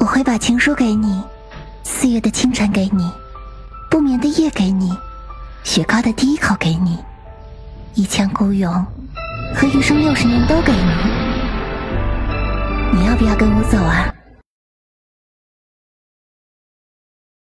我会把情书给你四月的清晨给你不眠的夜给你雪糕的第一口给你一腔孤勇和余生六十年都给你。你要不要跟我走啊？